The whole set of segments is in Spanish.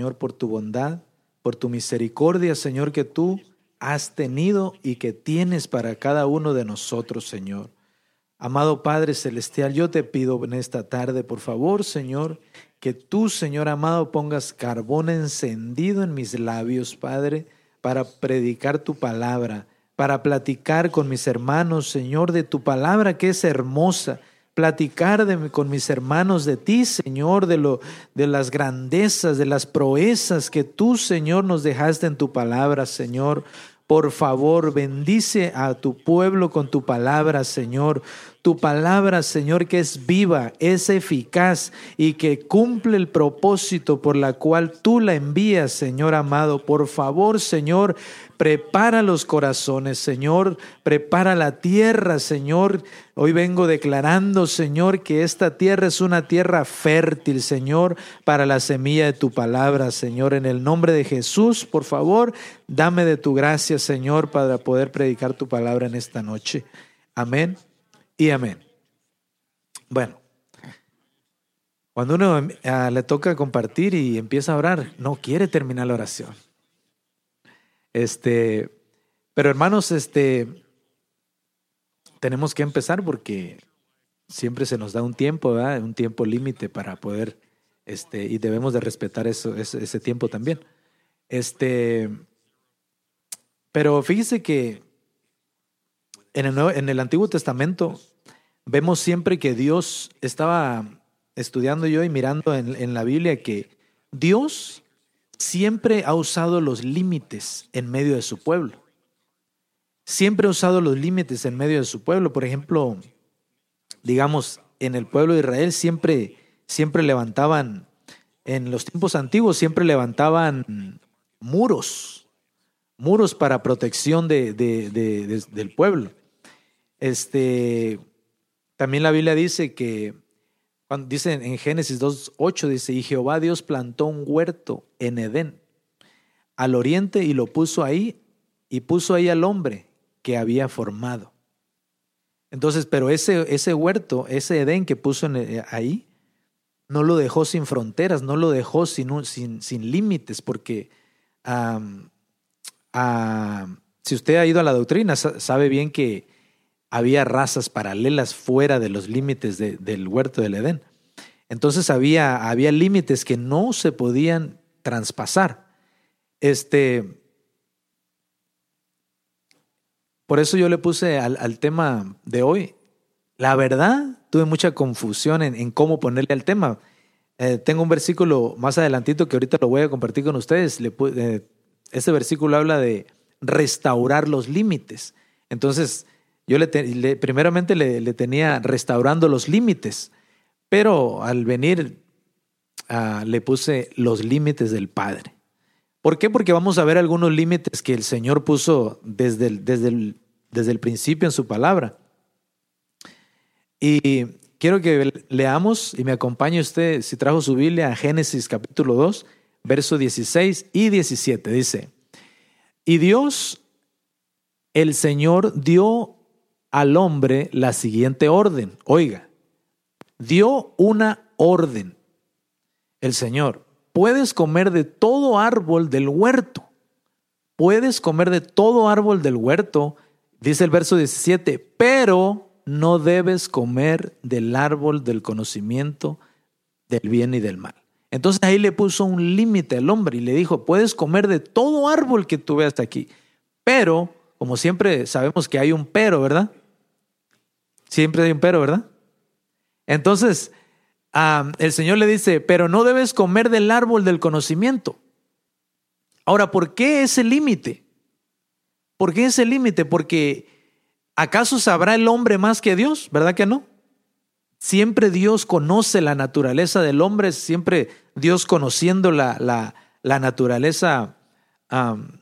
Señor, por tu bondad, por tu misericordia, Señor, que tú has tenido y que tienes para cada uno de nosotros, Señor. Amado Padre Celestial, yo te pido en esta tarde, por favor, Señor, que tú, Señor amado, pongas carbón encendido en mis labios, Padre, para predicar tu palabra, para platicar con mis hermanos, Señor, de tu palabra que es hermosa, platicar de, con mis hermanos de ti, Señor, de, lo, de las grandezas, de las proezas que tú, Señor, nos dejaste en tu palabra, Señor. Por favor, bendice a tu pueblo con tu palabra, Señor. Tu palabra, Señor, que es viva, es eficaz y que cumple el propósito por la cual tú la envías, Señor amado. Por favor, Señor, prepara los corazones, Señor, prepara la tierra, Señor. Hoy vengo declarando, Señor, que esta tierra es una tierra fértil, Señor, para la semilla de tu palabra, Señor. En el nombre de Jesús, por favor, dame de tu gracia, Señor, para poder predicar tu palabra en esta noche. Amén y amén. Bueno, cuando uno ah, le toca compartir y empieza a orar, no quiere terminar la oración. Este, pero hermanos, este, tenemos que empezar porque siempre se nos da un tiempo, ¿verdad? un tiempo límite para poder, este, y debemos de respetar eso, ese, ese tiempo también. Este, pero fíjese que en el, Antiguo Testamento vemos siempre que Dios estaba estudiando yo y mirando en, la Biblia que Dios siempre ha usado los límites en medio de su pueblo. Siempre ha usado los límites en medio de su pueblo. Por ejemplo, digamos, en el pueblo de Israel siempre, siempre levantaban, en los tiempos antiguos siempre levantaban muros, muros para protección de, del pueblo. Este, también la Biblia dice que, cuando dice en Génesis 2.8, dice, y Jehová Dios plantó un huerto en Edén, al oriente, y lo puso ahí, y puso ahí al hombre que había formado. Entonces, pero ese, ese huerto, ese Edén que puso eh, ahí, no lo dejó sin fronteras, no lo dejó sin, sin, sin límites, porque si usted ha ido a la doctrina, sabe bien que había razas paralelas fuera de los límites del huerto del Edén. Entonces había, había límites que no se podían traspasar. Este, por eso yo le puse al, tema de hoy. La verdad, tuve mucha confusión en, cómo ponerle al tema. Eh, tengo un versículo más adelantito que ahorita lo voy a compartir con ustedes. Le, eh, ese versículo habla de restaurar los límites. Entonces, yo le, primeramente le, tenía restaurando los límites, pero al venir ah, le puse los límites del Padre. ¿Por qué? Porque vamos a ver algunos límites que el Señor puso desde el, desde desde el principio en su palabra. Y quiero que leamos y me acompañe usted, si trajo su Biblia, a Génesis capítulo 2, verso 16 y 17. Dice, y Dios, el Señor, dio al hombre la siguiente orden. Oiga, dio una orden. El Señor, puedes comer de todo árbol del huerto. Puedes comer de todo árbol del huerto, dice el verso 17, pero no debes comer del árbol del conocimiento del bien y del mal. Entonces ahí le puso un límite al hombre y le dijo, puedes comer de todo árbol que tú veas aquí, pero, como siempre sabemos que hay un pero, ¿verdad? Siempre hay un pero, ¿verdad? Entonces, el Señor le dice, pero no debes comer del árbol del conocimiento. Ahora, ¿por qué ese límite? ¿Por qué ese límite? Porque ¿acaso sabrá el hombre más que Dios? ¿Verdad que no? Siempre Dios conoce la naturaleza del hombre, siempre Dios conociendo la, la, naturaleza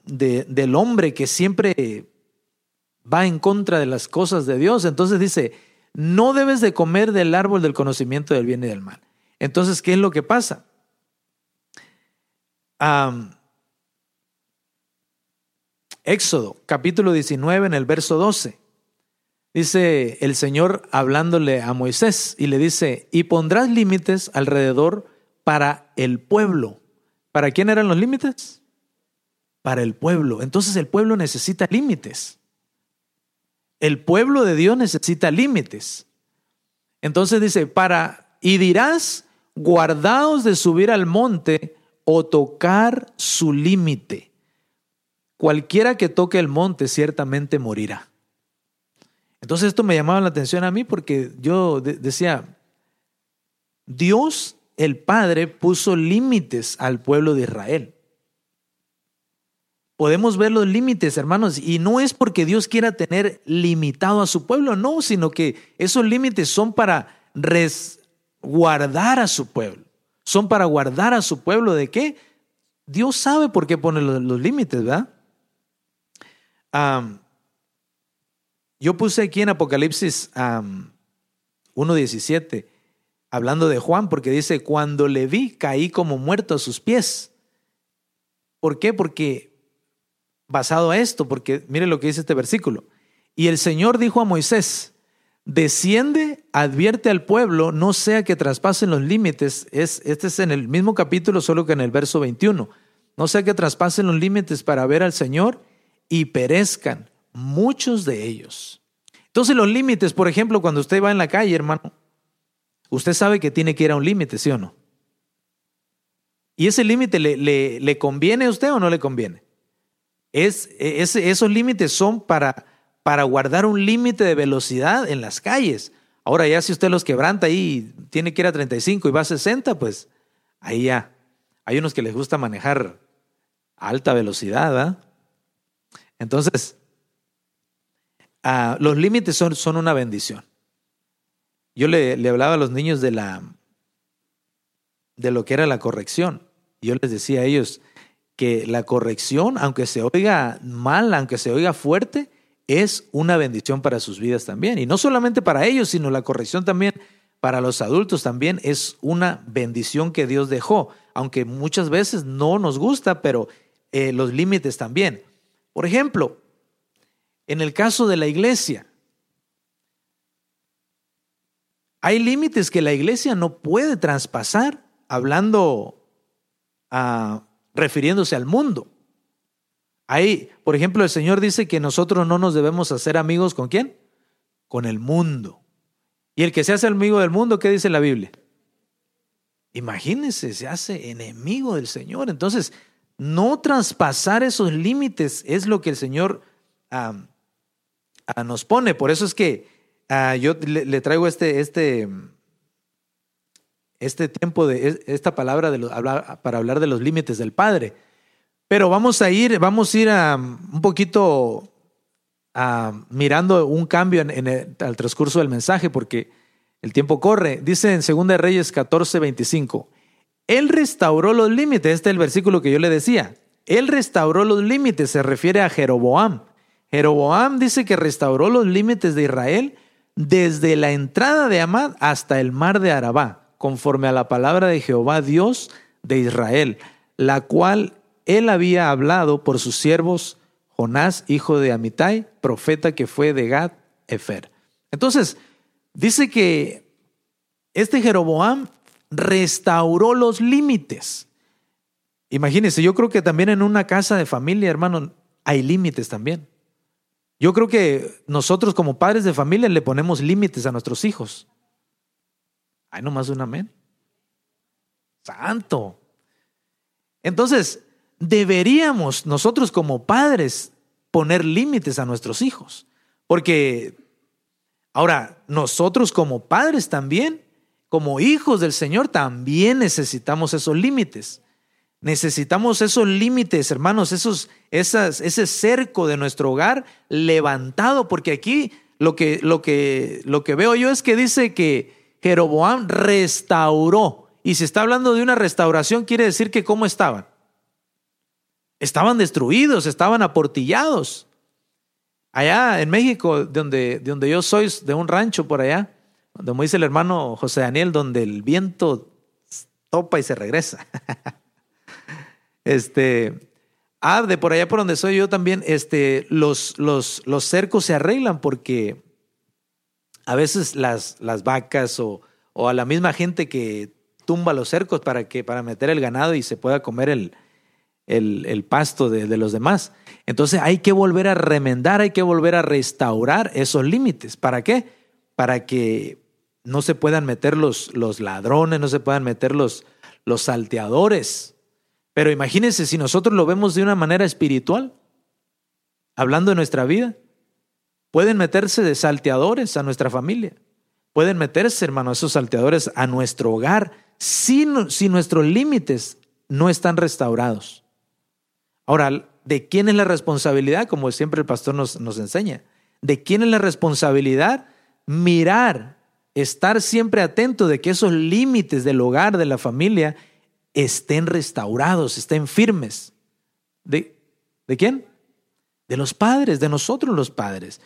del hombre que siempre va en contra de las cosas de Dios. Entonces dice, no debes de comer del árbol del conocimiento del bien y del mal. Entonces, ¿qué es lo que pasa? Éxodo, capítulo 19, en el verso 12. Dice el Señor hablándole a Moisés y le dice, y pondrás límites alrededor para el pueblo, ¿Para quién eran los límites? Para el pueblo. Entonces el pueblo necesita límites. El pueblo de Dios necesita límites. Entonces dice, para, y dirás, guardaos de subir al monte o tocar su límite. Cualquiera que toque el monte ciertamente morirá. Entonces esto me llamaba la atención a mí porque yo decía, Dios el Padre puso límites al pueblo de Israel. Podemos ver los límites, hermanos, y no es porque Dios quiera tener limitado a su pueblo, no, sino que esos límites son para resguardar a su pueblo. Son para guardar a su pueblo de qué? Dios sabe por qué pone los, límites, ¿verdad? yo puse aquí en Apocalipsis 1.17 hablando de Juan, porque dice, cuando le vi, caí como muerto a sus pies. ¿Por qué? Porque, basado a esto, porque mire lo que dice este versículo. Y el Señor dijo a Moisés, desciende, advierte al pueblo, no sea que traspasen los límites. Es, este es en el mismo capítulo, solo que en el verso 21. No sea que traspasen los límites para ver al Señor y perezcan muchos de ellos. Entonces los límites, por ejemplo, cuando usted va en la calle, hermano, usted sabe que tiene que ir a un límite, ¿sí o no? ¿Y ese límite le, le, conviene a usted o no le conviene? Es, esos límites son para, para guardar un límite de velocidad en las calles. Ahora ya si usted los quebranta ahí, tiene que ir a 35 y va a 60, pues ahí ya. Hay unos que les gusta manejar a alta velocidad, ¿verdad? Entonces, ah, los límites son, son una bendición. Yo le, hablaba a los niños de la de lo que era la corrección. Yo les decía a ellos que la corrección, aunque se oiga mal, aunque se oiga fuerte, es una bendición para sus vidas también. Y no solamente para ellos, sino la corrección también para los adultos también es una bendición que Dios dejó, aunque muchas veces no nos gusta, pero eh, los límites también. Por ejemplo, en el caso de la iglesia, Hay límites que la iglesia no puede traspasar hablando, ah, refiriéndose al mundo. Ahí, por ejemplo, el Señor dice que nosotros no nos debemos hacer amigos con quién? Con el mundo. Y el que se hace amigo del mundo, ¿qué dice la Biblia? Imagínense, se hace enemigo del Señor. Entonces, no traspasar esos límites es lo que el Señor nos pone. Por eso es que Ah, yo le, traigo este, este, este tiempo de esta palabra para hablar de los límites del Padre. Pero vamos a ir, vamos a ir un poquito mirando un cambio en, el, al transcurso del mensaje, porque el tiempo corre. Dice en 2 Reyes 14, 25. Él restauró los límites. Este es el versículo que yo le decía. Él restauró los límites, se refiere a Jeroboam. Jeroboam dice que restauró los límites de Israel desde la entrada de Amad hasta el mar de Arabá, conforme a la palabra de Jehová Dios de Israel, la cual él había hablado por sus siervos Jonás, hijo de Amitai, profeta que fue de Gad, Efer. Entonces, dice que este Jeroboam restauró los límites. Imagínense, yo creo que también en una casa de familia, hermano, hay límites también. Yo creo que nosotros como padres de familia le ponemos límites a nuestros hijos. Hay nomás un amén. Santo. Entonces, deberíamos nosotros como padres poner límites a nuestros hijos. Porque ahora, nosotros como padres también, como hijos del Señor, también necesitamos esos límites. Necesitamos esos límites, hermanos, esos, esas, ese cerco de nuestro hogar levantado, porque aquí lo que, lo, que, lo que veo yo es que dice que Jeroboam restauró. Y si está hablando de una restauración, quiere decir que ¿cómo estaban? Estaban destruidos, estaban aportillados. Allá en México, de donde, de donde yo soy, de un rancho por allá, como dice el hermano José Daniel, donde el viento topa y se regresa. Este, ah, de por allá por donde soy yo también, este, los, los, los cercos se arreglan porque a veces las, las vacas o, o, a la misma gente que tumba los cercos para, que, para meter el ganado y se pueda comer el, el, pasto de, de, los demás. Entonces hay que volver a remendar, hay que volver a restaurar esos límites. ¿Para qué? Para que no se puedan meter los, los ladrones, no se puedan meter los, los salteadores. Pero imagínense si nosotros lo vemos de una manera espiritual, hablando de nuestra vida. Pueden meterse de salteadores a nuestra familia. Pueden meterse, hermano, esos salteadores a nuestro hogar si, si nuestros límites no están restaurados. Ahora, ¿de quién es la responsabilidad? Como siempre el pastor nos, nos enseña. ¿De quién es la responsabilidad? Mirar, estar siempre atento de que esos límites del hogar, de la familia, estén restaurados, estén firmes. ¿De, ¿De quién? De los padres, de nosotros los padres.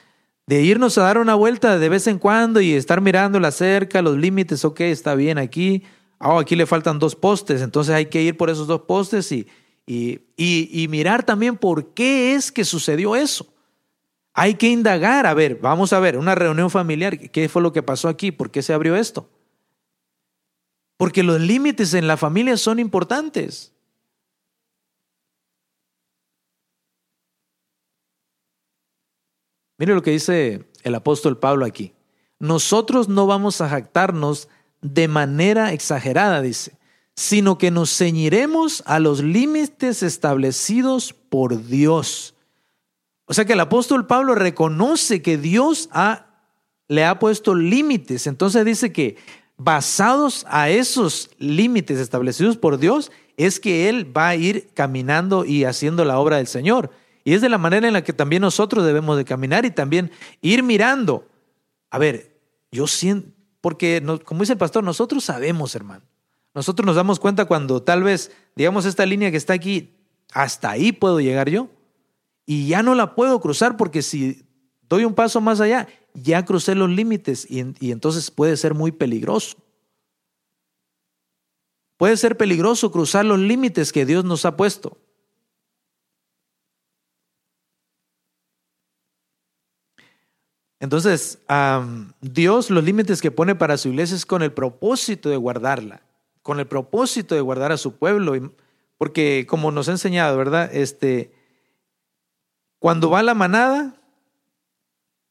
De irnos a dar una vuelta de vez en cuando y estar mirando la cerca, los límites, ok, está bien aquí. Oh, aquí le faltan dos postes, entonces hay que ir por esos dos postes y, y, mirar también por qué es que sucedió eso. Hay que indagar, a ver, vamos a ver, una reunión familiar, ¿qué fue lo que pasó aquí? ¿Por qué se abrió esto? Porque los límites en la familia son importantes. Mire lo que dice el apóstol Pablo aquí. Nosotros no vamos a jactarnos de manera exagerada, dice, sino que nos ceñiremos a los límites establecidos por Dios. O sea que el apóstol Pablo reconoce que Dios le ha puesto límites. Entonces dice que basados a esos límites establecidos por Dios, es que Él va a ir caminando y haciendo la obra del Señor. Y es de la manera en la que también nosotros debemos de caminar y también ir mirando. A ver, yo siento, porque como dice el pastor, nosotros sabemos, hermano. Nosotros nos damos cuenta cuando tal vez, digamos, esta línea que está aquí, hasta ahí puedo llegar yo. Y ya no la puedo cruzar porque si doy un paso más allá, ya crucé los límites y, y entonces puede ser muy peligroso. Puede ser peligroso cruzar los límites que Dios nos ha puesto. Entonces, Dios los límites que pone para su iglesia es con el propósito de guardarla con el propósito de guardar a su pueblo, porque como nos ha enseñado, ¿verdad? Este, cuando va la manada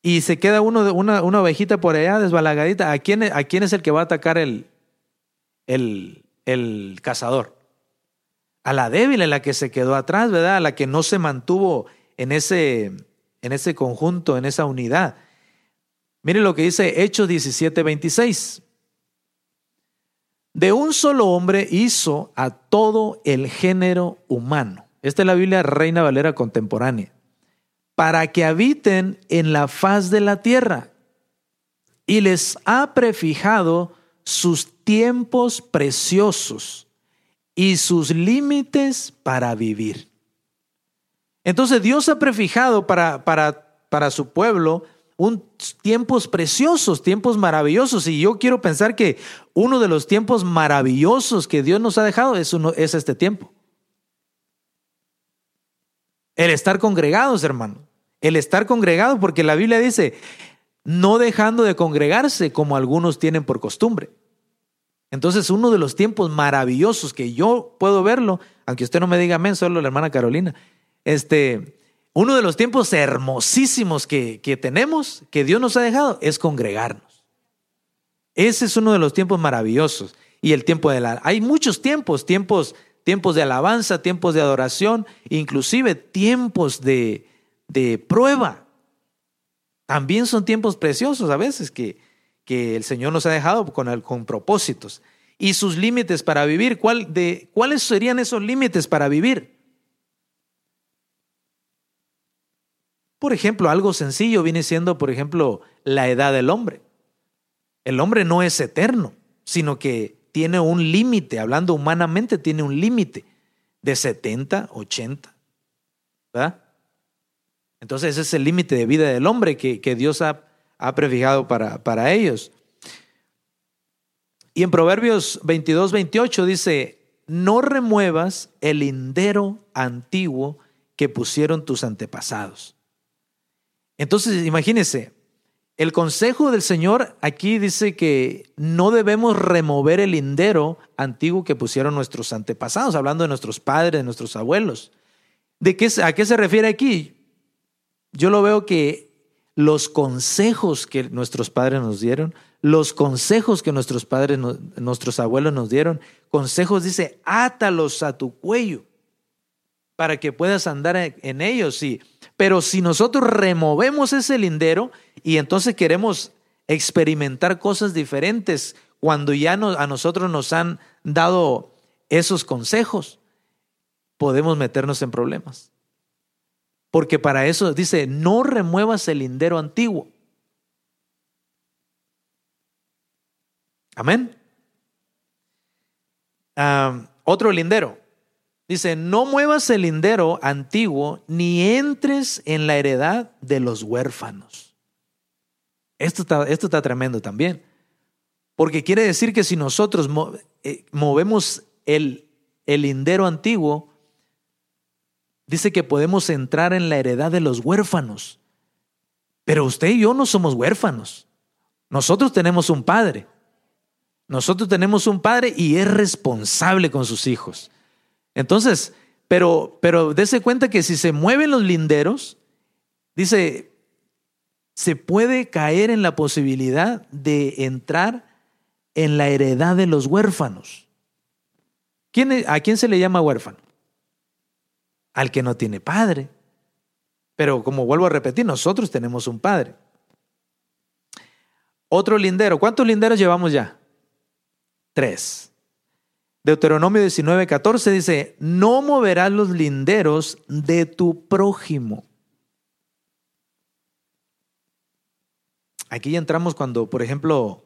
y se queda uno, una, una ovejita por allá desbalagadita, ¿a quién, ¿a quién es el que va a atacar el, el, el cazador? A la débil, a la que se quedó atrás, ¿verdad? A la que no se mantuvo en ese, en ese conjunto, en esa unidad. Mire lo que dice Hechos 17, 26. De un solo hombre hizo a todo el género humano. Esta es la Biblia Reina Valera contemporánea. Para que habiten en la faz de la tierra. Y les ha prefijado sus tiempos preciosos y sus límites para vivir. Entonces Dios ha prefijado para, para, para su pueblo un, tiempos preciosos, tiempos maravillosos. Y yo quiero pensar que uno de los tiempos maravillosos que Dios nos ha dejado es, es este tiempo. El estar congregados, hermano. El estar congregados, porque la Biblia dice, no dejando de congregarse como algunos tienen por costumbre. Entonces, uno de los tiempos maravillosos que yo puedo verlo, aunque usted no me diga amén, solo la hermana Carolina, este, uno de los tiempos hermosísimos que, tenemos, que Dios nos ha dejado, es congregarnos. Ese es uno de los tiempos maravillosos. Y el tiempo de la... Hay muchos tiempos, tiempos, tiempos de alabanza, tiempos de adoración, inclusive tiempos de, de prueba. También son tiempos preciosos a veces que, que el Señor nos ha dejado con, con propósitos. Y sus límites para vivir, ¿cuál de, ¿cuáles serían esos límites para vivir? Por ejemplo, algo sencillo viene siendo, por ejemplo, la edad del hombre. El hombre no es eterno, sino que tiene un límite, hablando humanamente, tiene un límite de 70, 80. ¿Verdad? Entonces es el límite de vida del hombre que, Dios ha, ha prefijado para, para ellos. Y en Proverbios 22, 28 dice, no remuevas el lindero antiguo que pusieron tus antepasados. Entonces, imagínense, el consejo del Señor aquí dice que no debemos remover el lindero antiguo que pusieron nuestros antepasados, hablando de nuestros padres, de nuestros abuelos. ¿De qué, ¿A qué se refiere aquí? Yo lo veo que los consejos que nuestros padres nos dieron, los consejos que nuestros padres, nuestros abuelos nos dieron, consejos dice, átalos a tu cuello para que puedas andar en ellos. Sí. Pero si nosotros removemos ese lindero y entonces queremos experimentar cosas diferentes cuando ya a nosotros nos han dado esos consejos, podemos meternos en problemas. Porque para eso dice, no remuevas el lindero antiguo. Amén. Ah, otro lindero. Dice, no muevas el lindero antiguo ni entres en la heredad de los huérfanos. Esto está, esto está tremendo también. Porque quiere decir que si nosotros eh, movemos el, el lindero antiguo, dice que podemos entrar en la heredad de los huérfanos. Pero usted y yo no somos huérfanos. Nosotros tenemos un padre. Nosotros tenemos un padre y es responsable con sus hijos. Entonces, pero, pero dése cuenta que si se mueven los linderos, dice, se puede caer en la posibilidad de entrar en la heredad de los huérfanos. ¿Quién, ¿A quién se le llama huérfano? Al que no tiene padre. Pero como vuelvo a repetir, nosotros tenemos un padre. Otro lindero. ¿Cuántos linderos llevamos ya? Tres. Deuteronomio 19, 14 dice, no moverás los linderos de tu prójimo. Aquí entramos cuando, por ejemplo,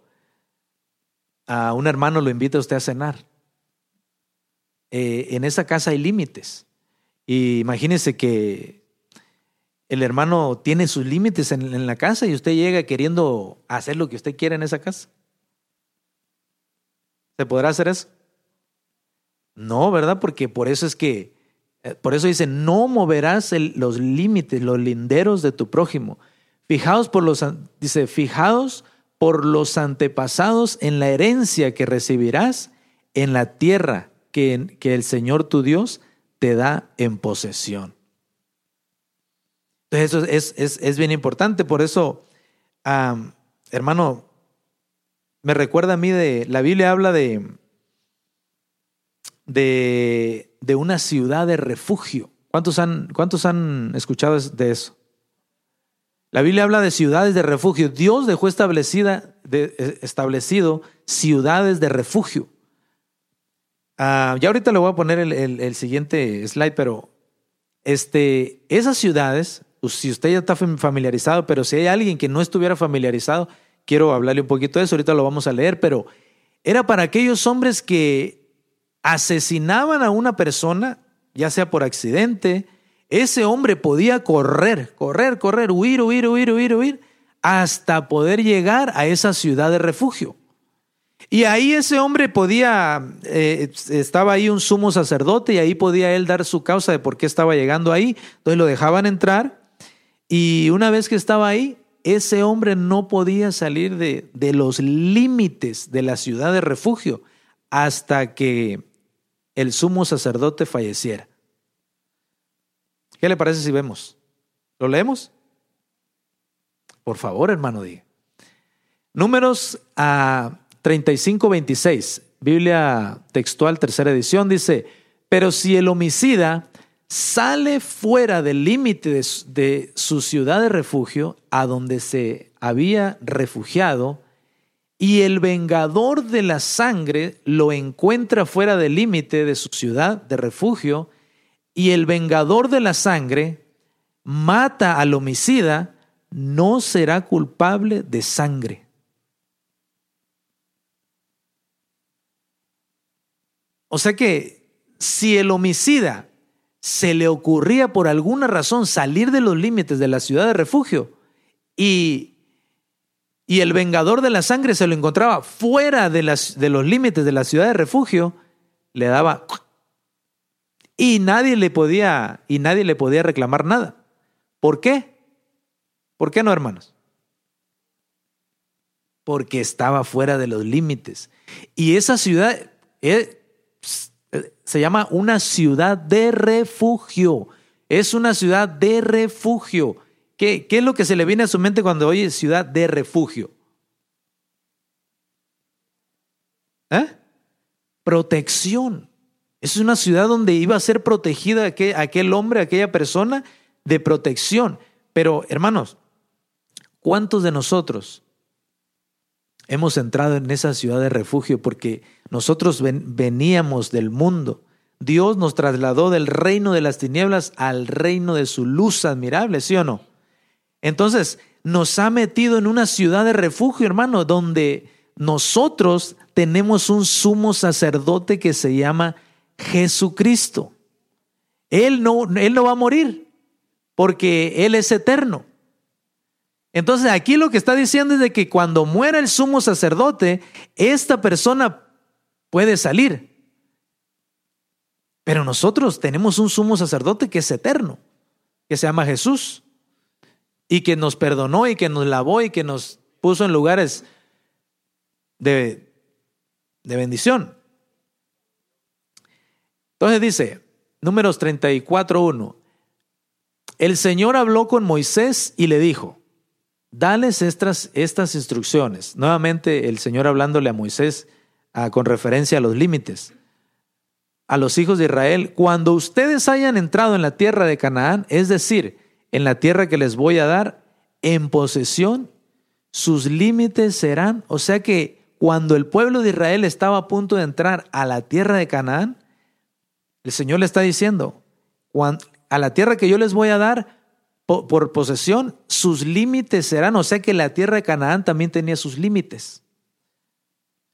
a un hermano lo invita a usted a cenar. Eh, en esa casa hay límites. Y imagínese que el hermano tiene sus límites en, en la casa y usted llega queriendo hacer lo que usted quiera en esa casa. ¿Se podrá hacer eso? No, ¿verdad? Porque por eso es que, eh, por eso dice, no moverás los límites, los linderos de tu prójimo. Fijaos por los, dice, fijaos por los antepasados en la herencia que recibirás en la tierra que, que el Señor tu Dios te da en posesión. Entonces eso es, es, es bien importante, por eso, hermano, me recuerda a mí de, la Biblia habla de, de, una ciudad de refugio. ¿Cuántos han, ¿Cuántos han escuchado de eso? La Biblia habla de ciudades de refugio. Dios dejó establecida, de, establecido ciudades de refugio. Ah, ya ahorita le voy a poner el, siguiente slide, pero este, esas ciudades, pues, si usted ya está familiarizado, pero si hay alguien que no estuviera familiarizado, quiero hablarle un poquito de eso, ahorita lo vamos a leer, pero era para aquellos hombres que asesinaban a una persona, ya sea por accidente, ese hombre podía correr, correr, correr, huir, huir, huir, huir, huir, hasta poder llegar a esa ciudad de refugio. Y ahí ese hombre podía, eh, estaba ahí un sumo sacerdote y ahí podía él dar su causa de por qué estaba llegando ahí. Entonces lo dejaban entrar y una vez que estaba ahí, ese hombre no podía salir de, de los límites de la ciudad de refugio hasta que el sumo sacerdote falleciera. ¿Qué le parece si vemos? ¿Lo leemos? Por favor, hermano, diga. Números a 35, 26, Biblia textual, tercera edición, dice, pero si el homicida sale fuera del límite de, de su ciudad de refugio, a donde se había refugiado, y el vengador de la sangre lo encuentra fuera del límite de su ciudad de refugio, y el vengador de la sangre mata al homicida, no será culpable de sangre. O sea que si el homicida se le ocurría por alguna razón salir de los límites de la ciudad de refugio y y el vengador de la sangre se lo encontraba fuera de, las, de los límites de la ciudad de refugio, le daba y nadie le podía y nadie le podía reclamar nada. ¿Por qué? ¿Por qué no, hermanos? porque estaba fuera de los límites. Y esa ciudad eh, se llama una ciudad de refugio. Es una ciudad de refugio. ¿Qué, ¿Qué, es lo que se le viene a su mente cuando oye ciudad de refugio? ¿Eh? Protección. Es una ciudad donde iba a ser protegida aquel hombre, aquella persona de protección. Pero, hermanos, ¿cuántos de nosotros hemos entrado en esa ciudad de refugio porque nosotros veníamos del mundo? Dios nos trasladó del reino de las tinieblas al reino de su luz admirable, ¿sí o no? Entonces, nos ha metido en una ciudad de refugio, hermano, donde nosotros tenemos un sumo sacerdote que se llama Jesucristo. Él no, él no va a morir porque Él es eterno. Entonces aquí lo que está diciendo es de que cuando muera el sumo sacerdote, esta persona puede salir. Pero nosotros tenemos un sumo sacerdote que es eterno, que se llama Jesús, y que nos perdonó y que nos lavó y que nos puso en lugares de, de bendición. Entonces dice, números 34.1, el Señor habló con Moisés y le dijo, dales estas, estas instrucciones. Nuevamente el Señor hablándole a Moisés con referencia a los límites. A los hijos de Israel, cuando ustedes hayan entrado en la tierra de Canaán, es decir, en la tierra que les voy a dar en posesión, sus límites serán, o sea que cuando el pueblo de Israel estaba a punto de entrar a la tierra de Canaán, el Señor le está diciendo, a la tierra que yo les voy a dar por, posesión, sus límites serán, o sea que la tierra de Canaán también tenía sus límites.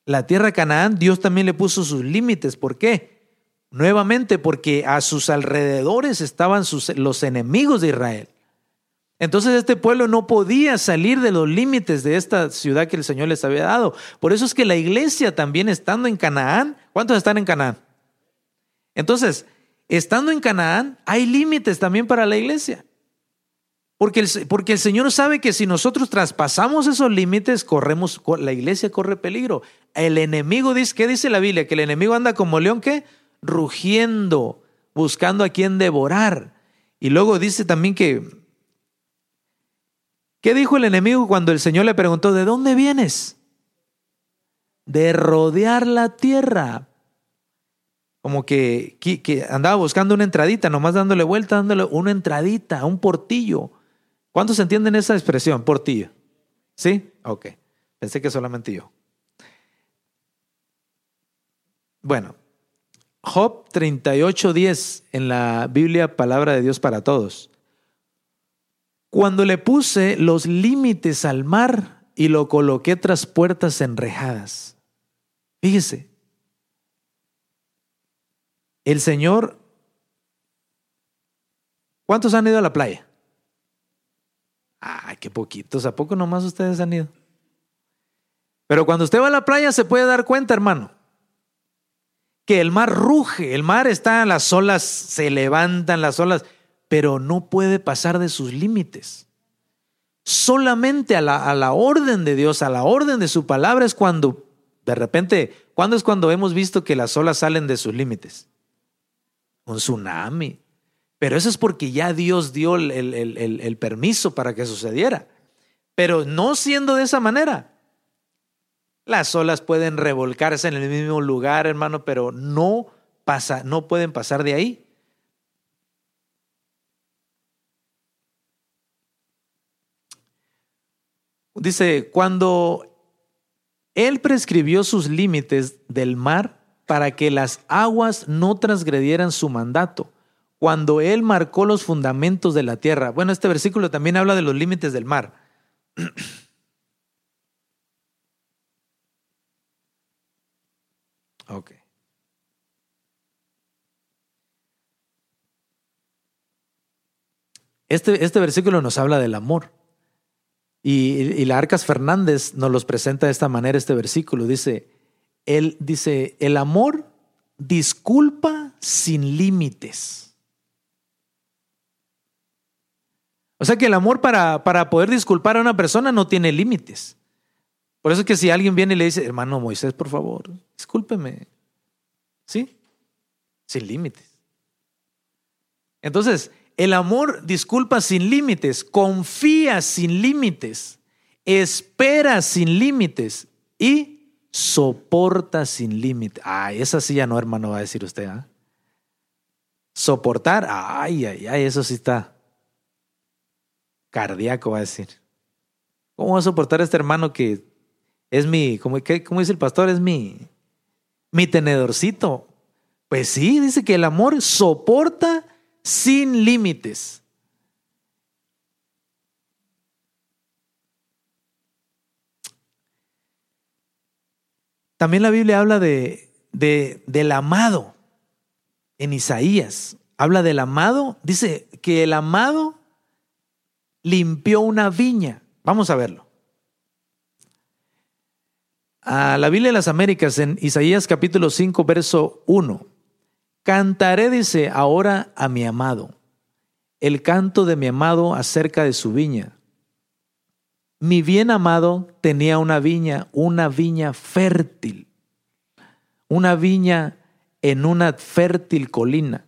La tierra de Canaán, Dios también le puso sus límites. ¿Por qué? Nuevamente, porque a sus alrededores estaban los enemigos de Israel. Entonces este pueblo no podía salir de los límites de esta ciudad que el Señor les había dado. Por eso es que la iglesia también estando en Canaán, ¿cuántos están en Canaán? Entonces, estando en Canaán, hay límites también para la iglesia. Porque el, porque el Señor sabe que si nosotros traspasamos esos límites, corremos, la iglesia corre peligro. El enemigo dice, ¿qué dice la Biblia? Que el enemigo anda como león, ¿qué? Rugiendo, buscando a quien devorar. Y luego dice también que, ¿qué dijo el enemigo cuando el Señor le preguntó, ¿de dónde vienes? De rodear la tierra como que, que, andaba buscando una entradita, nomás dándole vuelta, dándole una entradita, un portillo. ¿Cuántos entienden esa expresión, portillo? ¿Sí? Ok. Pensé que solamente yo. Bueno, Job 38:10 en la Biblia, palabra de Dios para todos. Cuando le puse los límites al mar y lo coloqué tras puertas enrejadas. Fíjese, el Señor, ¿cuántos han ido a la playa? Ay, qué poquitos, ¿a poco nomás ustedes han ido? Pero cuando usted va a la playa se puede dar cuenta, hermano, que el mar ruge, el mar está, las olas se levantan, las olas, pero no puede pasar de sus límites. Solamente a la, a la orden de Dios, a la orden de su palabra es cuando, de repente, ¿cuándo es cuando hemos visto que las olas salen de sus límites? un tsunami. Pero eso es porque ya Dios dio el, el, permiso para que sucediera. Pero no siendo de esa manera. Las olas pueden revolcarse en el mismo lugar, hermano, pero no pasa, no pueden pasar de ahí. Dice, cuando Él prescribió sus límites del mar, para que las aguas no transgredieran su mandato, cuando Él marcó los fundamentos de la tierra. Bueno, este versículo también habla de los límites del mar. ok. Este, este, versículo nos habla del amor. Y, y la Arcas Fernández nos los presenta de esta manera este versículo. Dice, él dice, el amor disculpa sin límites. O sea que el amor para, para poder disculpar a una persona no tiene límites. Por eso es que si alguien viene y le dice, hermano Moisés, por favor, discúlpeme. ¿Sí? Sin límites. Entonces, el amor disculpa sin límites, confía sin límites, espera sin límites y soporta sin límites. Ay, esa sí ya no, hermano, va a decir usted. ¿ah? Soportar, ay, ay, ay, eso sí está cardíaco, va a decir. ¿Cómo va a soportar a este hermano que es mi, como, dice el pastor, es mi, mi tenedorcito? Pues sí, dice que el amor soporta sin límites. También la Biblia habla de, de, del amado en Isaías. Habla del amado. Dice que el amado limpió una viña. Vamos a verlo. A la Biblia de las Américas en Isaías capítulo 5, verso 1. Cantaré, dice, ahora a mi amado, el canto de mi amado acerca de su viña. Mi bien amado tenía una viña, una viña fértil, una viña en una fértil colina.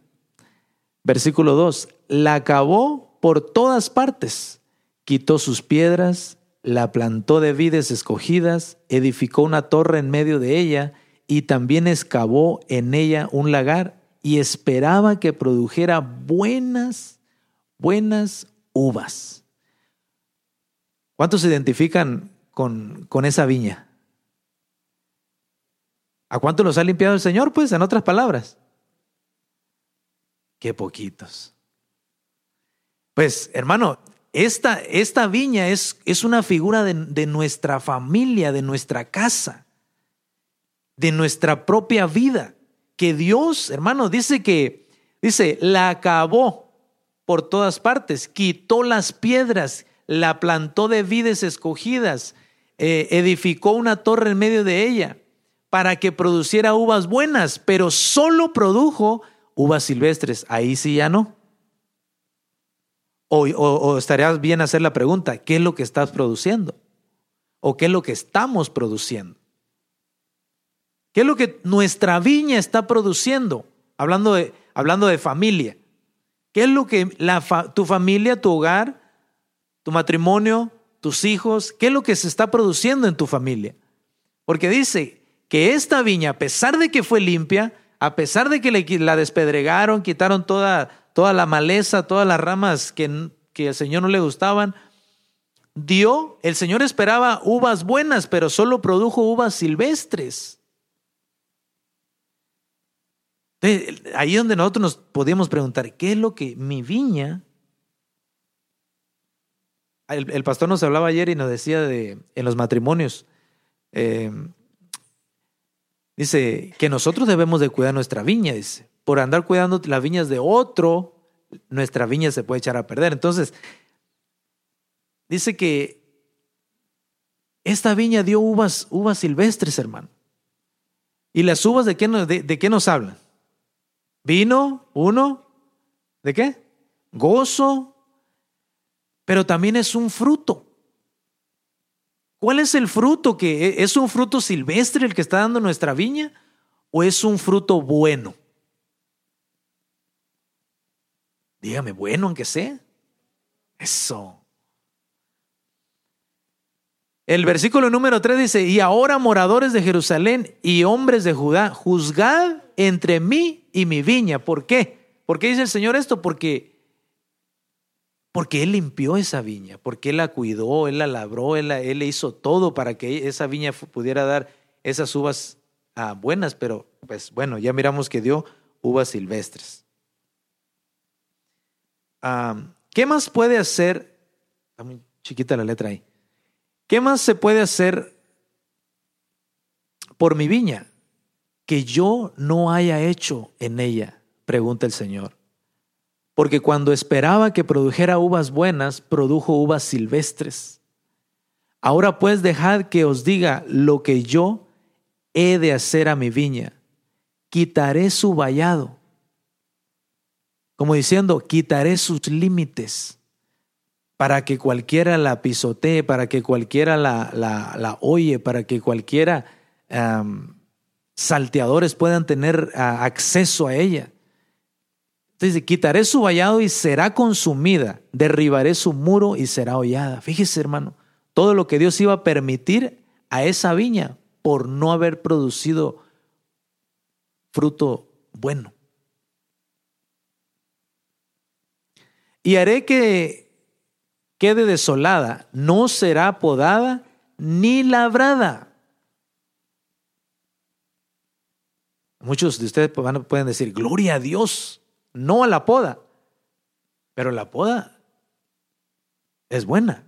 Versículo 2, la acabó por todas partes, quitó sus piedras, la plantó de vides escogidas, edificó una torre en medio de ella y también excavó en ella un lagar y esperaba que produjera buenas, buenas uvas. ¿Cuántos se identifican con, con esa viña? ¿A cuánto los ha limpiado el Señor? Pues, en otras palabras. Qué poquitos. Pues, hermano, esta, esta viña es, es, una figura de, nuestra familia, de nuestra casa, de nuestra propia vida que Dios, hermano, dice que, dice, la acabó por todas partes, quitó las piedras, la plantó de vides escogidas, eh, edificó una torre en medio de ella para que produciera uvas buenas, pero solo produjo uvas silvestres. Ahí sí ya no. O, o, estaría bien hacer la pregunta, ¿qué es lo que estás produciendo? ¿O qué es lo que estamos produciendo? ¿Qué es lo que nuestra viña está produciendo? Hablando de, hablando de familia. ¿Qué es lo que tu familia, tu hogar, tu matrimonio, tus hijos, qué es lo que se está produciendo en tu familia? Porque dice que esta viña, a pesar de que fue limpia, a pesar de que la despedregaron, quitaron toda, toda la maleza, todas las ramas que, que al Señor no le gustaban, dio, el Señor esperaba uvas buenas, pero solo produjo uvas silvestres. ahí donde nosotros nos podíamos preguntar, ¿qué es lo que mi viña? El, pastor nos hablaba ayer y nos decía de en los matrimonios, eh, dice que nosotros debemos de cuidar nuestra viña, dice, por andar cuidando las viñas de otro, nuestra viña se puede echar a perder. Entonces, dice que esta viña dio uvas, uvas silvestres, hermano. ¿Y las uvas de qué, de qué nos hablan? Vino, uno, ¿de qué? Gozo, pero también es un fruto. ¿Cuál es el fruto que e, es un fruto silvestre el que está dando nuestra viña o es un fruto bueno? Dígame, bueno aunque sea. Eso. El versículo número 3 dice, y ahora moradores de Jerusalén y hombres de Judá, juzgad entre mí y mi viña. ¿Por qué? ¿Por qué dice el Señor esto? Porque, porque Él limpió esa viña, porque Él la cuidó, Él la labró, Él, le hizo todo para que esa viña pudiera dar esas uvas ah, buenas, pero pues bueno, ya miramos que dio uvas silvestres. ¿Qué más puede hacer? Está muy chiquita la letra ahí. ¿Qué más se puede hacer por mi viña que yo no haya hecho en ella? Pregunta el Señor. Porque cuando esperaba que produjera uvas buenas, produjo uvas silvestres. Ahora pues dejad que os diga lo que yo he de hacer a mi viña. Quitaré su vallado. Como diciendo, quitaré sus límites para que cualquiera la pisotee, para que cualquiera la, la, oye, para que cualquiera salteadores puedan tener acceso a ella. Entonces, quitaré su vallado y será consumida, derribaré su muro y será hollada. Fíjese, hermano, todo lo que Dios iba a permitir a esa viña por no haber producido fruto bueno. Y haré que quede desolada, no será podada ni labrada. Muchos de ustedes pueden decir, gloria a Dios, no a la poda, pero la poda es buena.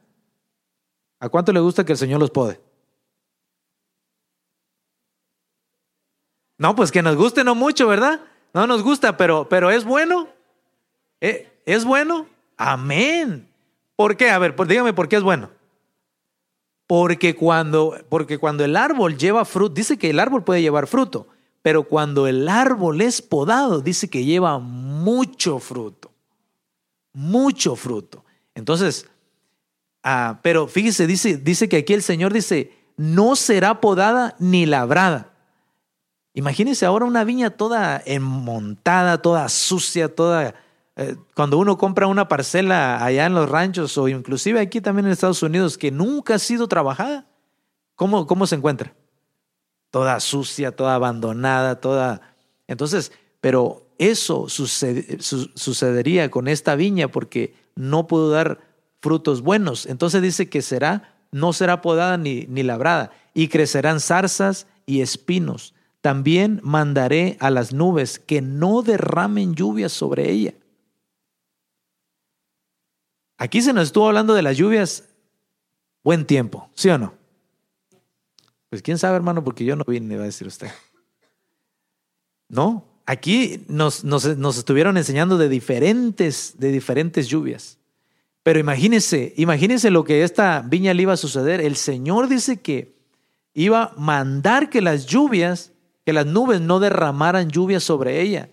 ¿A cuánto le gusta que el Señor los pode? No, pues que nos guste no mucho, ¿verdad? No nos gusta, pero, pero es bueno. ¿Eh? ¿Es bueno? Amén. ¿Por qué? A ver, dígame por qué es bueno. Porque cuando, porque cuando el árbol lleva fruto, dice que el árbol puede llevar fruto, pero cuando el árbol es podado, dice que lleva mucho fruto. Mucho fruto. Entonces, ah, pero fíjese, dice, dice que aquí el Señor dice, no será podada ni labrada. Imagínense ahora una viña toda enmontada, toda sucia, toda... Eh, cuando uno compra una parcela allá en los ranchos o inclusive aquí también en Estados Unidos que nunca ha sido trabajada, ¿cómo, cómo se encuentra? Toda sucia, toda abandonada, toda... Entonces, pero eso sucedería con esta viña porque no pudo dar frutos buenos. Entonces dice que será, no será podada ni, ni labrada, y crecerán zarzas y espinos también mandaré a las nubes que no derramen lluvias sobre ella. Aquí se nos estuvo hablando de las lluvias buen tiempo, ¿sí o no? Pues quién sabe, hermano, porque yo no vine, va a decir usted. No, aquí nos, nos, estuvieron enseñando de diferentes, de diferentes lluvias. Pero imagínense, imagínense lo que esta viña le iba a suceder. El Señor dice que iba a mandar que las lluvias que las nubes no derramaran lluvia sobre ella.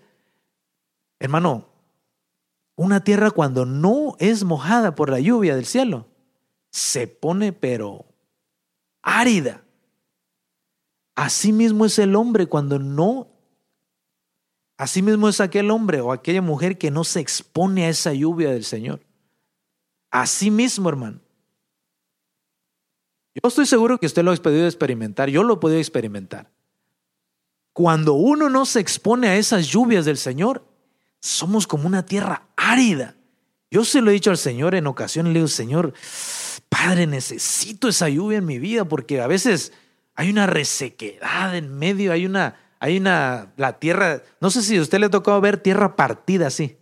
Hermano, una tierra cuando no es mojada por la lluvia del cielo, se pone pero árida. Así mismo es el hombre cuando no, así mismo es aquel hombre o aquella mujer que no se expone a esa lluvia del Señor. Así mismo, hermano. Yo estoy seguro que usted lo ha podido experimentar, yo lo he podido experimentar. Cuando uno no se expone a esas lluvias del Señor, somos como una tierra árida. Yo se lo he dicho al Señor en ocasiones, le digo, Señor, Padre, necesito esa lluvia en mi vida porque a veces hay una resequedad en medio, hay una, hay una, la tierra, no sé si a usted le ha tocado ver tierra partida así,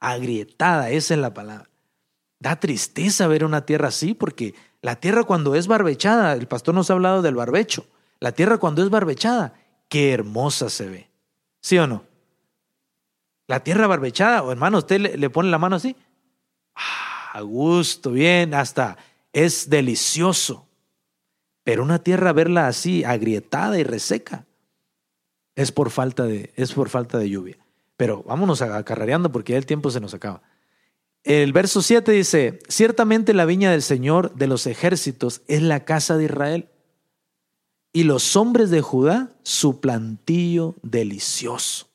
agrietada, esa es la palabra. Da tristeza ver una tierra así porque la tierra cuando es barbechada, el pastor nos ha hablado del barbecho, la tierra cuando es barbechada qué hermosa se ve. ¿Sí o no? La tierra barbechada, o hermano, usted le, pone la mano así. Ah, a gusto, bien, hasta es delicioso. Pero una tierra verla así, agrietada y reseca, es por falta de, es por falta de lluvia. Pero vámonos acarreando porque ya el tiempo se nos acaba. El verso 7 dice, ciertamente la viña del Señor de los ejércitos es la casa de Israel y los hombres de Judá su plantillo delicioso.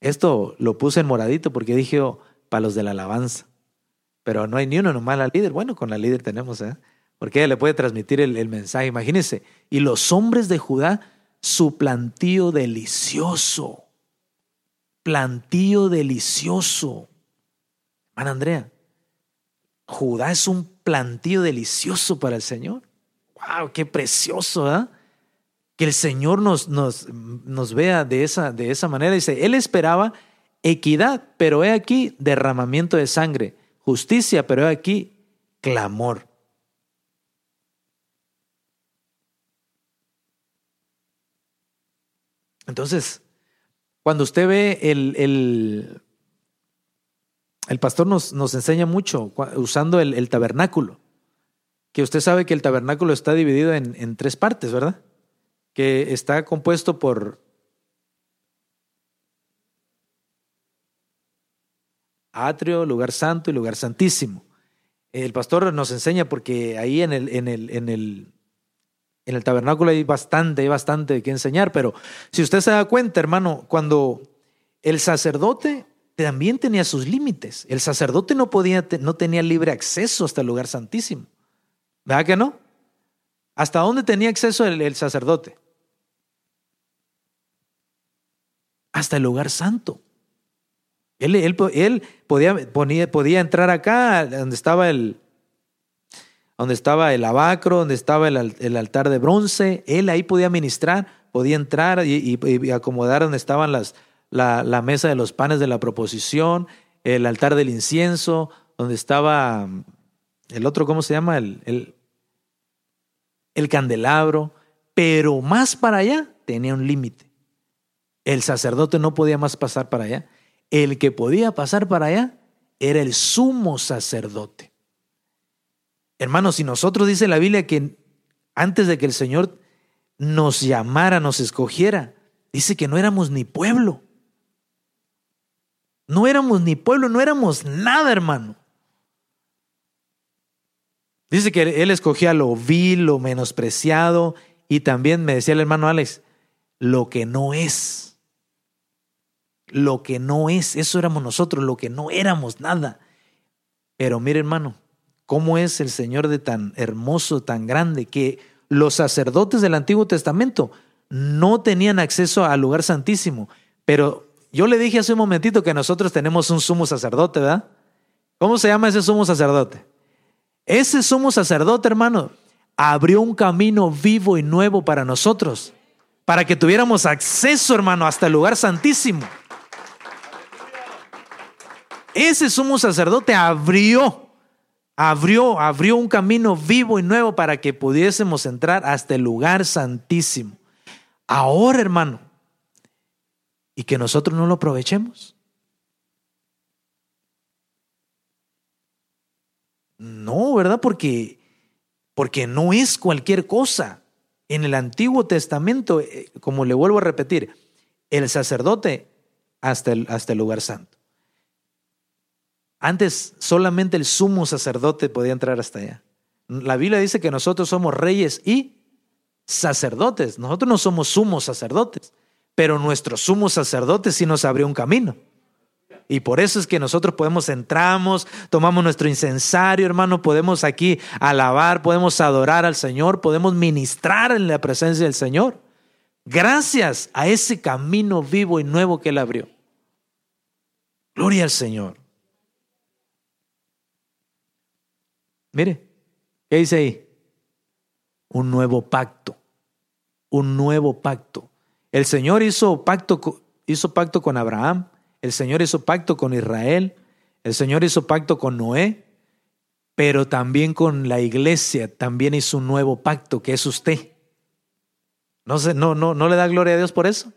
Esto lo puse en moradito porque dije, oh, para los de la alabanza. Pero no hay ni uno nomás al líder. Bueno, con la líder tenemos, ¿eh? Porque ella le puede transmitir el, mensaje. Imagínense. Y los hombres de Judá, su plantillo delicioso. Plantillo delicioso. Hermana Andrea, Judá es un plantillo delicioso para el Señor. ¡Wow! ¡Qué precioso! ¿eh? Que el Señor nos, nos, nos vea de esa, de esa manera. Dice, Él esperaba equidad, pero he aquí derramamiento de sangre, justicia, pero he aquí clamor. Entonces, cuando usted ve el, el, el pastor nos, nos, enseña mucho usando el, el, tabernáculo, que usted sabe que el tabernáculo está dividido en, en tres partes, ¿verdad? Que está compuesto por atrio, lugar santo y lugar santísimo. El pastor nos enseña porque ahí en el, en el, en el, en el tabernáculo hay bastante, hay bastante que enseñar, pero si usted se da cuenta, hermano, cuando el sacerdote también tenía sus límites, el sacerdote no podía, no tenía libre acceso hasta el lugar santísimo. ¿Verdad que no? ¿Hasta dónde tenía acceso el, sacerdote? Hasta el lugar santo. Él, él, él podía, podía, entrar acá, donde estaba el, donde estaba el abacro, donde estaba el, altar de bronce. Él ahí podía ministrar, podía entrar y, acomodar donde estaban las, la, la, mesa de los panes de la proposición, el altar del incienso, donde estaba el otro, ¿cómo se llama? El, el candelabro, pero más para allá tenía un límite. El sacerdote no podía más pasar para allá. El que podía pasar para allá era el sumo sacerdote. Hermanos, si nosotros dice la Biblia que antes de que el Señor nos llamara, nos escogiera, dice que no éramos ni pueblo. No éramos ni pueblo, no éramos nada, hermano. Dice que él escogía lo vil, lo menospreciado y también me decía el hermano Alex, lo que no es. Lo que no es, eso éramos nosotros, lo que no éramos nada. Pero mire hermano, cómo es el Señor de tan hermoso, tan grande, que los sacerdotes del Antiguo Testamento no tenían acceso al lugar santísimo. Pero yo le dije hace un momentito que nosotros tenemos un sumo sacerdote, ¿verdad? ¿Cómo se llama ese sumo sacerdote? Ese sumo sacerdote, hermano, abrió un camino vivo y nuevo para nosotros, para que tuviéramos acceso, hermano, hasta el lugar santísimo. Ese sumo sacerdote abrió, abrió, abrió un camino vivo y nuevo para que pudiésemos entrar hasta el lugar santísimo. Ahora, hermano, y que nosotros no lo aprovechemos. No, ¿verdad? Porque, porque no es cualquier cosa. En el Antiguo Testamento, eh, como le vuelvo a repetir, el sacerdote hasta el, hasta el lugar santo. Antes solamente el sumo sacerdote podía entrar hasta allá. La Biblia dice que nosotros somos reyes y sacerdotes. Nosotros no somos sumos sacerdotes, pero nuestro sumo sacerdote sí nos abrió un camino. Y por eso es que nosotros podemos entramos, tomamos nuestro incensario, hermano, podemos aquí alabar, podemos adorar al Señor, podemos ministrar en la presencia del Señor. Gracias a ese camino vivo y nuevo que Él abrió. Gloria al Señor. Mire, ¿qué dice ahí? Un nuevo pacto. Un nuevo pacto. El Señor hizo pacto, hizo pacto con Abraham, el Señor hizo pacto con Israel, el Señor hizo pacto con Noé, pero también con la iglesia, también hizo un nuevo pacto que es usted. ¿No, se, no, no, ¿No le da gloria a Dios por eso?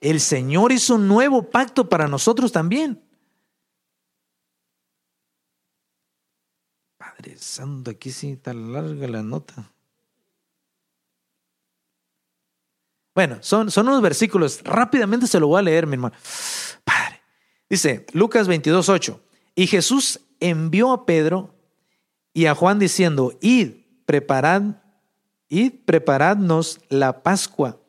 El Señor hizo un nuevo pacto para nosotros también. Padre Santo, aquí sí está larga la nota. Bueno, son, son unos versículos, rápidamente se lo voy a leer, mi hermano. Padre, Dice Lucas 22, 8. Y Jesús envió a Pedro y a Juan diciendo, id, preparad, id, preparadnos la Pascua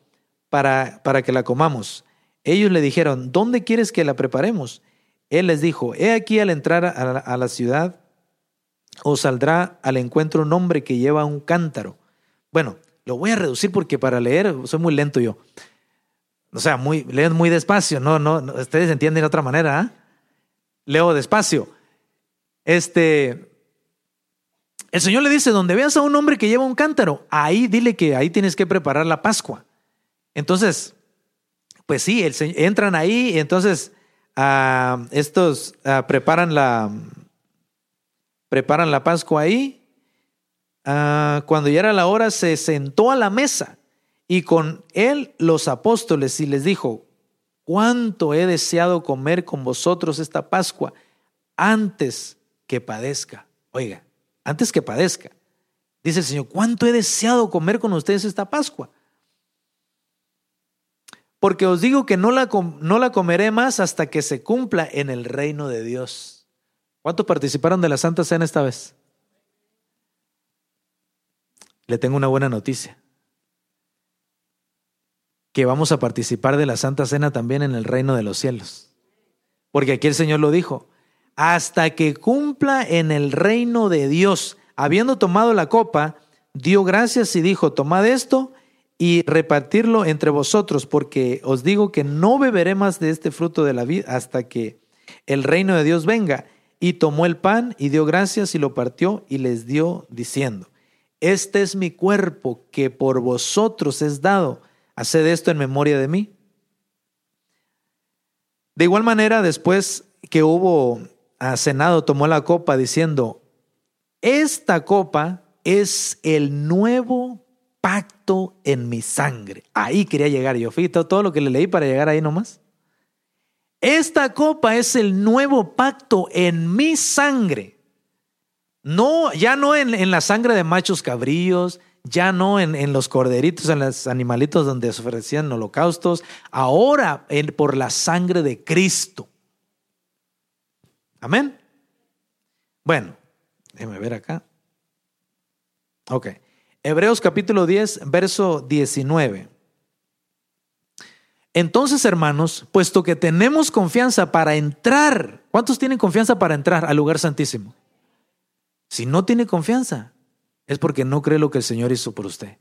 para, para que la comamos. Ellos le dijeron, ¿dónde quieres que la preparemos? Él les dijo, he aquí al entrar a la, ciudad os saldrá al encuentro un hombre que lleva un cántaro. Bueno, lo voy a reducir porque para leer soy muy lento yo. O sea, muy, leen muy despacio, no, no, ustedes entienden de otra manera. ¿ah? Leo despacio. Este, el Señor le dice, donde veas a un hombre que lleva un cántaro, ahí dile que ahí tienes que preparar la Pascua. Entonces, pues sí, entran ahí y entonces ah, estos ah, preparan la preparan la Pascua ahí. cuando ya era la hora, se sentó a la mesa y con él los apóstoles y les dijo, cuánto he deseado comer con vosotros esta Pascua antes que padezca. Oiga, antes que padezca. Dice el Señor, cuánto he deseado comer con ustedes esta Pascua. Porque os digo que no la, no la comeré más hasta que se cumpla en el reino de Dios. ¿Cuántos participaron de la Santa Cena esta vez? le tengo una buena noticia. Que vamos a participar de la Santa Cena también en el reino de los cielos. Porque aquí el Señor lo dijo, hasta que cumpla en el reino de Dios. Habiendo tomado la copa, dio gracias y dijo, tomad esto y repartirlo entre vosotros, porque os digo que no beberé más de este fruto de la vida hasta que el reino de Dios venga. Y tomó el pan y dio gracias y lo partió y les dio diciendo, este es mi cuerpo que por vosotros es dado, haced esto en memoria de mí. De igual manera, después que hubo cenado, tomó la copa diciendo, esta copa es el nuevo pacto en mi sangre. Ahí quería llegar yo. Fíjate todo lo que le leí para llegar ahí nomás. Esta copa es el nuevo pacto en mi sangre. No, ya no en, la sangre de machos cabríos, ya no en, los corderitos, en los animalitos donde se ofrecían holocaustos, ahora por la sangre de Cristo. Amén. Bueno, déjeme ver acá. Ok. Hebreos capítulo 10, verso 19. Entonces, hermanos, puesto que tenemos confianza para entrar, ¿cuántos tienen confianza para entrar al lugar santísimo? Si no tiene confianza, es porque no cree lo que el Señor hizo por usted.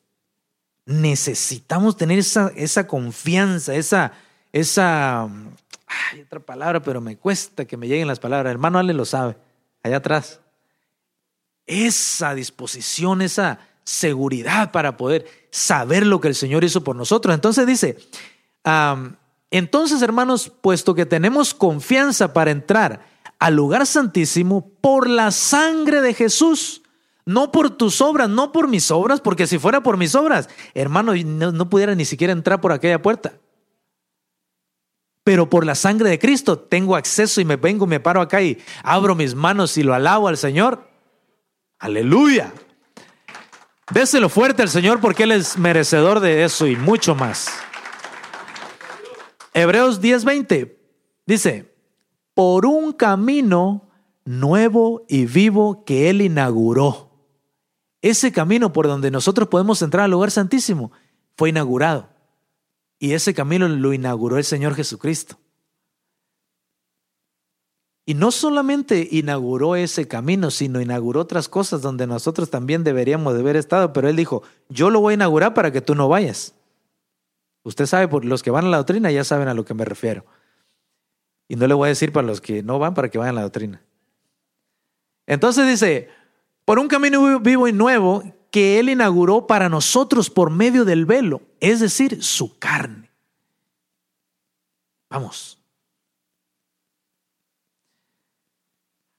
Necesitamos tener esa, confianza, esa, esa, hay otra palabra, pero me cuesta que me lleguen las palabras. Hermano Ale lo sabe, allá atrás. Esa disposición, esa seguridad para poder saber lo que el Señor hizo por nosotros. Entonces dice, entonces hermanos, puesto que tenemos confianza para entrar al lugar santísimo por la sangre de Jesús, no por tus obras, no por mis obras, porque si fuera por mis obras, hermano, no, pudiera ni siquiera entrar por aquella puerta. Pero por la sangre de Cristo tengo acceso y me vengo, me paro acá y abro mis manos y lo alabo al Señor. Aleluya. Déselo fuerte al Señor porque Él es merecedor de eso y mucho más. Hebreos 10:20 dice, por un camino nuevo y vivo que Él inauguró. Ese camino por donde nosotros podemos entrar al lugar santísimo fue inaugurado. Y ese camino lo inauguró el Señor Jesucristo. Y no solamente inauguró ese camino, sino inauguró otras cosas donde nosotros también deberíamos de haber estado, pero Él dijo, yo lo voy a inaugurar para que tú no vayas. Usted sabe, por los que van a la doctrina ya saben a lo que me refiero. Y no le voy a decir para los que no van para que vayan a la doctrina. Entonces dice, por un camino vivo y nuevo que Él inauguró para nosotros por medio del velo, es decir, su carne. Vamos.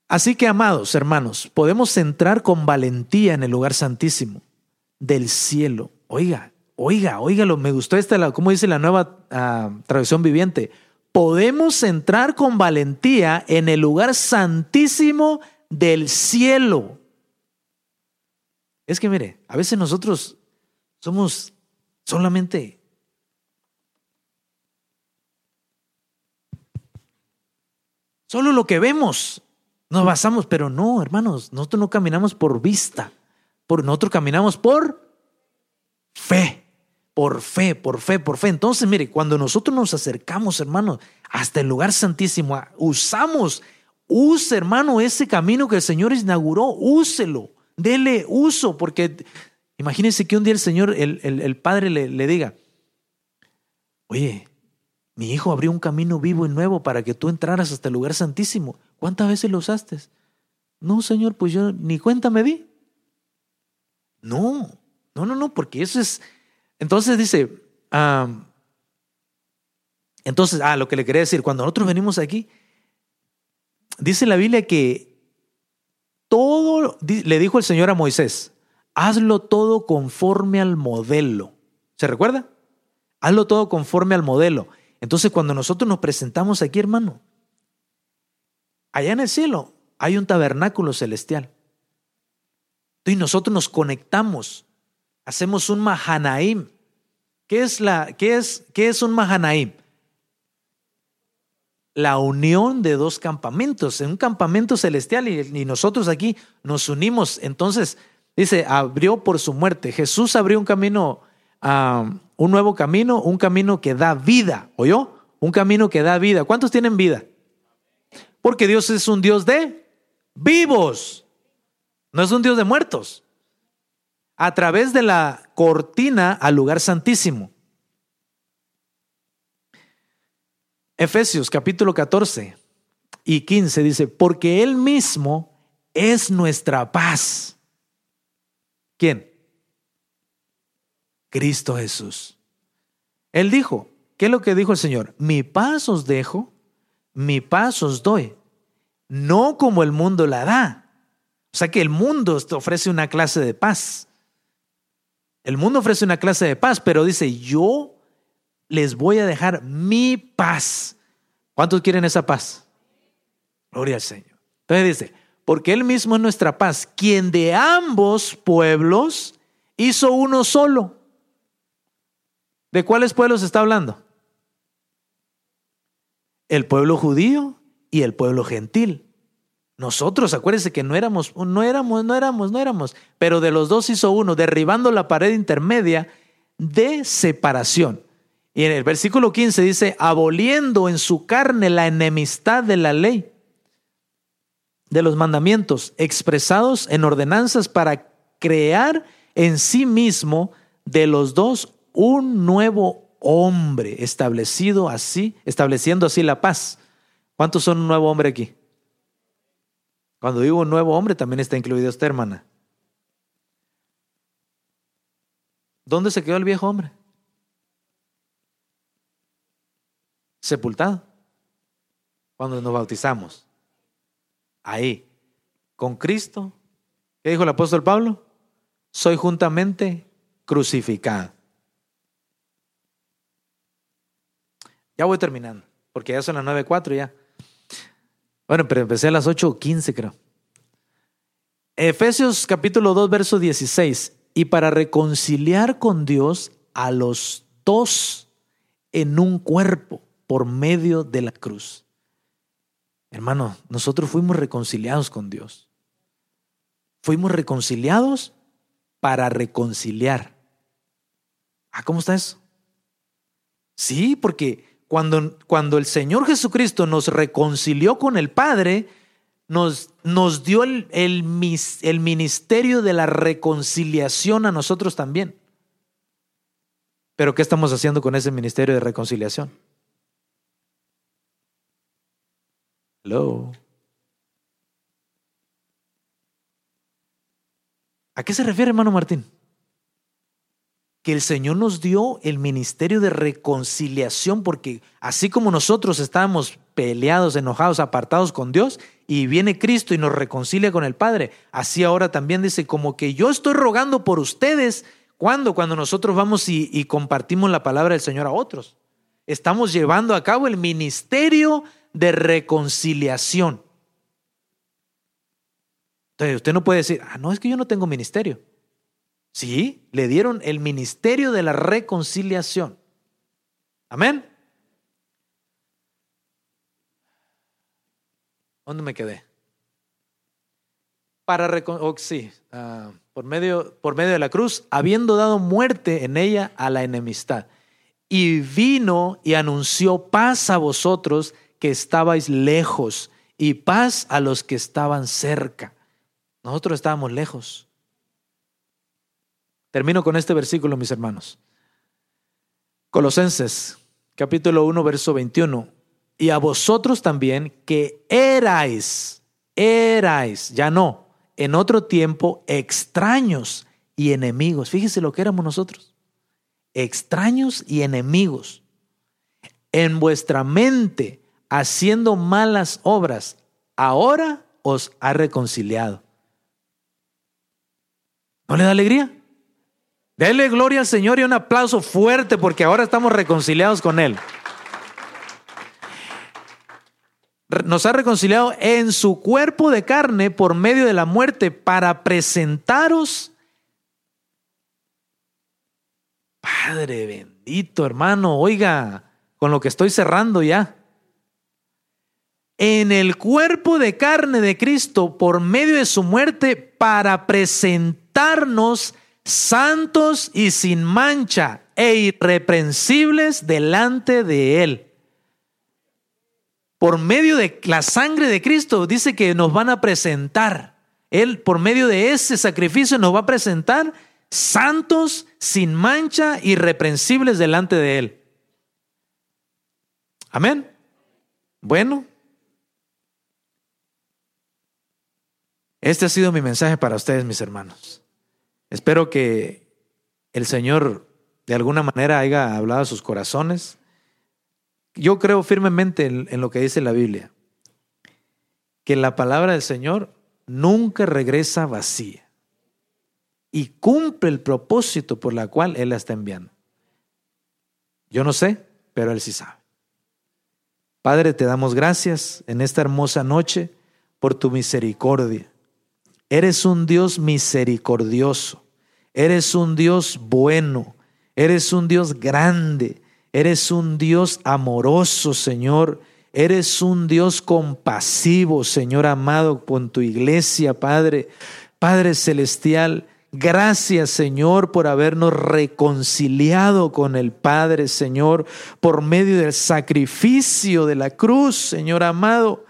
Así que, amados hermanos, podemos entrar con valentía en el lugar santísimo del cielo. Oiga, oiga, oígalo, me gustó esta, como dice la nueva ah, traducción viviente. Podemos entrar con valentía en el lugar santísimo del cielo. Es que mire, a veces nosotros somos solamente solo lo que vemos. Nos basamos, pero no, hermanos, nosotros no caminamos por vista, por nosotros caminamos por fe, por fe, por fe, por fe. Entonces, mire, cuando nosotros nos acercamos, hermanos, hasta el lugar santísimo, usamos, use, hermano, ese camino que el Señor inauguró, úselo. Dele uso, porque imagínense que un día el Señor, el, Padre le, le diga, oye, mi hijo abrió un camino vivo y nuevo para que tú entraras hasta el lugar santísimo. ¿Cuántas veces lo usaste? No, Señor, pues yo ni cuenta me di. No, no, no, no, porque eso es. Entonces dice, entonces, ah, lo que le quería decir, cuando nosotros venimos aquí, dice la Biblia que todo, le dijo el Señor a Moisés, hazlo todo conforme al modelo. ¿Se recuerda? Hazlo todo conforme al modelo. Entonces cuando nosotros nos presentamos aquí, hermano, allá en el cielo hay un tabernáculo celestial. Y nosotros nos conectamos, hacemos un Mahanaim. ¿Qué es, la, qué es, qué es un Mahanaim? la unión de dos campamentos, en un campamento celestial y, nosotros aquí nos unimos. Entonces, Dice, abrió por su muerte. Jesús abrió un camino, ah, un nuevo camino, un camino que da vida. ¿Oyó? Un camino que da vida. ¿Cuántos tienen vida? Porque Dios es un Dios de vivos. No es un Dios de muertos. A través de la cortina al lugar santísimo. Efesios capítulo 14 y 15 dice, porque Él mismo es nuestra paz. ¿Quién? Cristo Jesús. Él dijo, ¿qué es lo que dijo el Señor? Mi paz os dejo, mi paz os doy, no como el mundo la da. O sea que el mundo ofrece una clase de paz. El mundo ofrece una clase de paz, pero dice, yo les voy a dejar mi paz. ¿Cuántos quieren esa paz? Gloria al Señor. Entonces dice, porque Él mismo es nuestra paz, quien de ambos pueblos hizo uno solo. ¿De cuáles pueblos está hablando? El pueblo judío y el pueblo gentil. Nosotros, acuérdense que no éramos, no éramos, no éramos, no éramos, pero de los dos hizo uno, derribando la pared intermedia de separación. Y en el versículo 15 dice, aboliendo en su carne la enemistad de la ley, de los mandamientos, expresados en ordenanzas para crear en sí mismo de los dos un nuevo hombre, establecido así, estableciendo así la paz. ¿Cuántos son un nuevo hombre aquí? Cuando digo un nuevo hombre, también está incluido usted, hermana. ¿Dónde se quedó el viejo hombre? sepultado cuando nos bautizamos. Ahí, con Cristo. ¿Qué dijo el apóstol Pablo? Soy juntamente crucificado. Ya voy terminando, porque ya son las 9.04 ya. Bueno, pero empecé a las 8.15 creo. Efesios capítulo 2, verso 16. Y para reconciliar con Dios a los dos en un cuerpo por medio de la cruz. Hermano, nosotros fuimos reconciliados con Dios. Fuimos reconciliados para reconciliar. Ah, ¿cómo está eso? Sí, porque cuando, cuando el Señor Jesucristo nos reconcilió con el Padre, nos, nos dio el, el, el ministerio de la reconciliación a nosotros también. Pero ¿qué estamos haciendo con ese ministerio de reconciliación? ¿A qué se refiere, hermano Martín? Que el Señor nos dio el ministerio de reconciliación, porque así como nosotros estábamos peleados, enojados, apartados con Dios, y viene Cristo y nos reconcilia con el Padre, así ahora también dice, como que yo estoy rogando por ustedes, ¿cuándo? Cuando nosotros vamos y, y compartimos la palabra del Señor a otros. Estamos llevando a cabo el ministerio de reconciliación. Entonces usted no puede decir, ah, no, es que yo no tengo ministerio. Sí, le dieron el ministerio de la reconciliación. Amén. ¿Dónde me quedé? Para oh, sí, ah, por, medio, por medio de la cruz, habiendo dado muerte en ella a la enemistad. Y vino y anunció paz a vosotros que estabais lejos y paz a los que estaban cerca. Nosotros estábamos lejos. Termino con este versículo, mis hermanos. Colosenses, capítulo 1, verso 21. Y a vosotros también que erais, erais, ya no, en otro tiempo extraños y enemigos. Fíjese lo que éramos nosotros. Extraños y enemigos. En vuestra mente haciendo malas obras, ahora os ha reconciliado. ¿No le da alegría? Dele gloria al Señor y un aplauso fuerte porque ahora estamos reconciliados con Él. Nos ha reconciliado en su cuerpo de carne por medio de la muerte para presentaros. Padre bendito, hermano, oiga, con lo que estoy cerrando ya en el cuerpo de carne de Cristo por medio de su muerte para presentar presentarnos santos y sin mancha e irreprensibles delante de Él. Por medio de la sangre de Cristo dice que nos van a presentar. Él, por medio de ese sacrificio, nos va a presentar santos, sin mancha, irreprensibles delante de Él. Amén. Bueno, este ha sido mi mensaje para ustedes, mis hermanos. Espero que el Señor de alguna manera haya hablado a sus corazones. Yo creo firmemente en, lo que dice la Biblia, que la palabra del Señor nunca regresa vacía y cumple el propósito por la cual Él la está enviando. Yo no sé, pero Él sí sabe. Padre, te damos gracias en esta hermosa noche por tu misericordia. Eres un Dios misericordioso, eres un Dios bueno, eres un Dios grande, eres un Dios amoroso, Señor. Eres un Dios compasivo, Señor amado, con tu iglesia, Padre. Padre celestial, Gracias Señor por habernos reconciliado con el Padre, Señor, por medio del sacrificio de la cruz, Señor amado.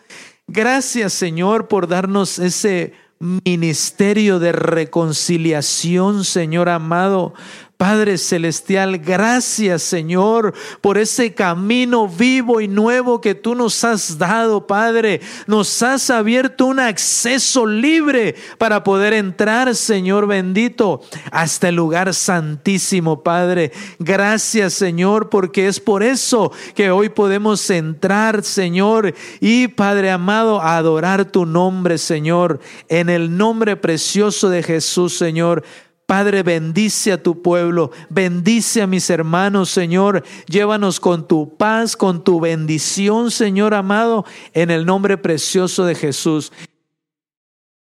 Gracias Señor por darnos ese ministerio de reconciliación, Señor amado, Padre Celestial, gracias Señor por ese camino vivo y nuevo que tú nos has dado, Padre. Nos has abierto un acceso libre para poder entrar, Señor bendito, hasta el lugar santísimo, Padre. Gracias Señor, porque es por eso que hoy podemos entrar, Señor, y Padre amado, adorar tu nombre, Señor, en el nombre precioso de Jesús, Señor. Padre, bendice a tu pueblo, bendice a mis hermanos, Señor. Llévanos con tu paz, con tu bendición, Señor amado, en el nombre precioso de Jesús.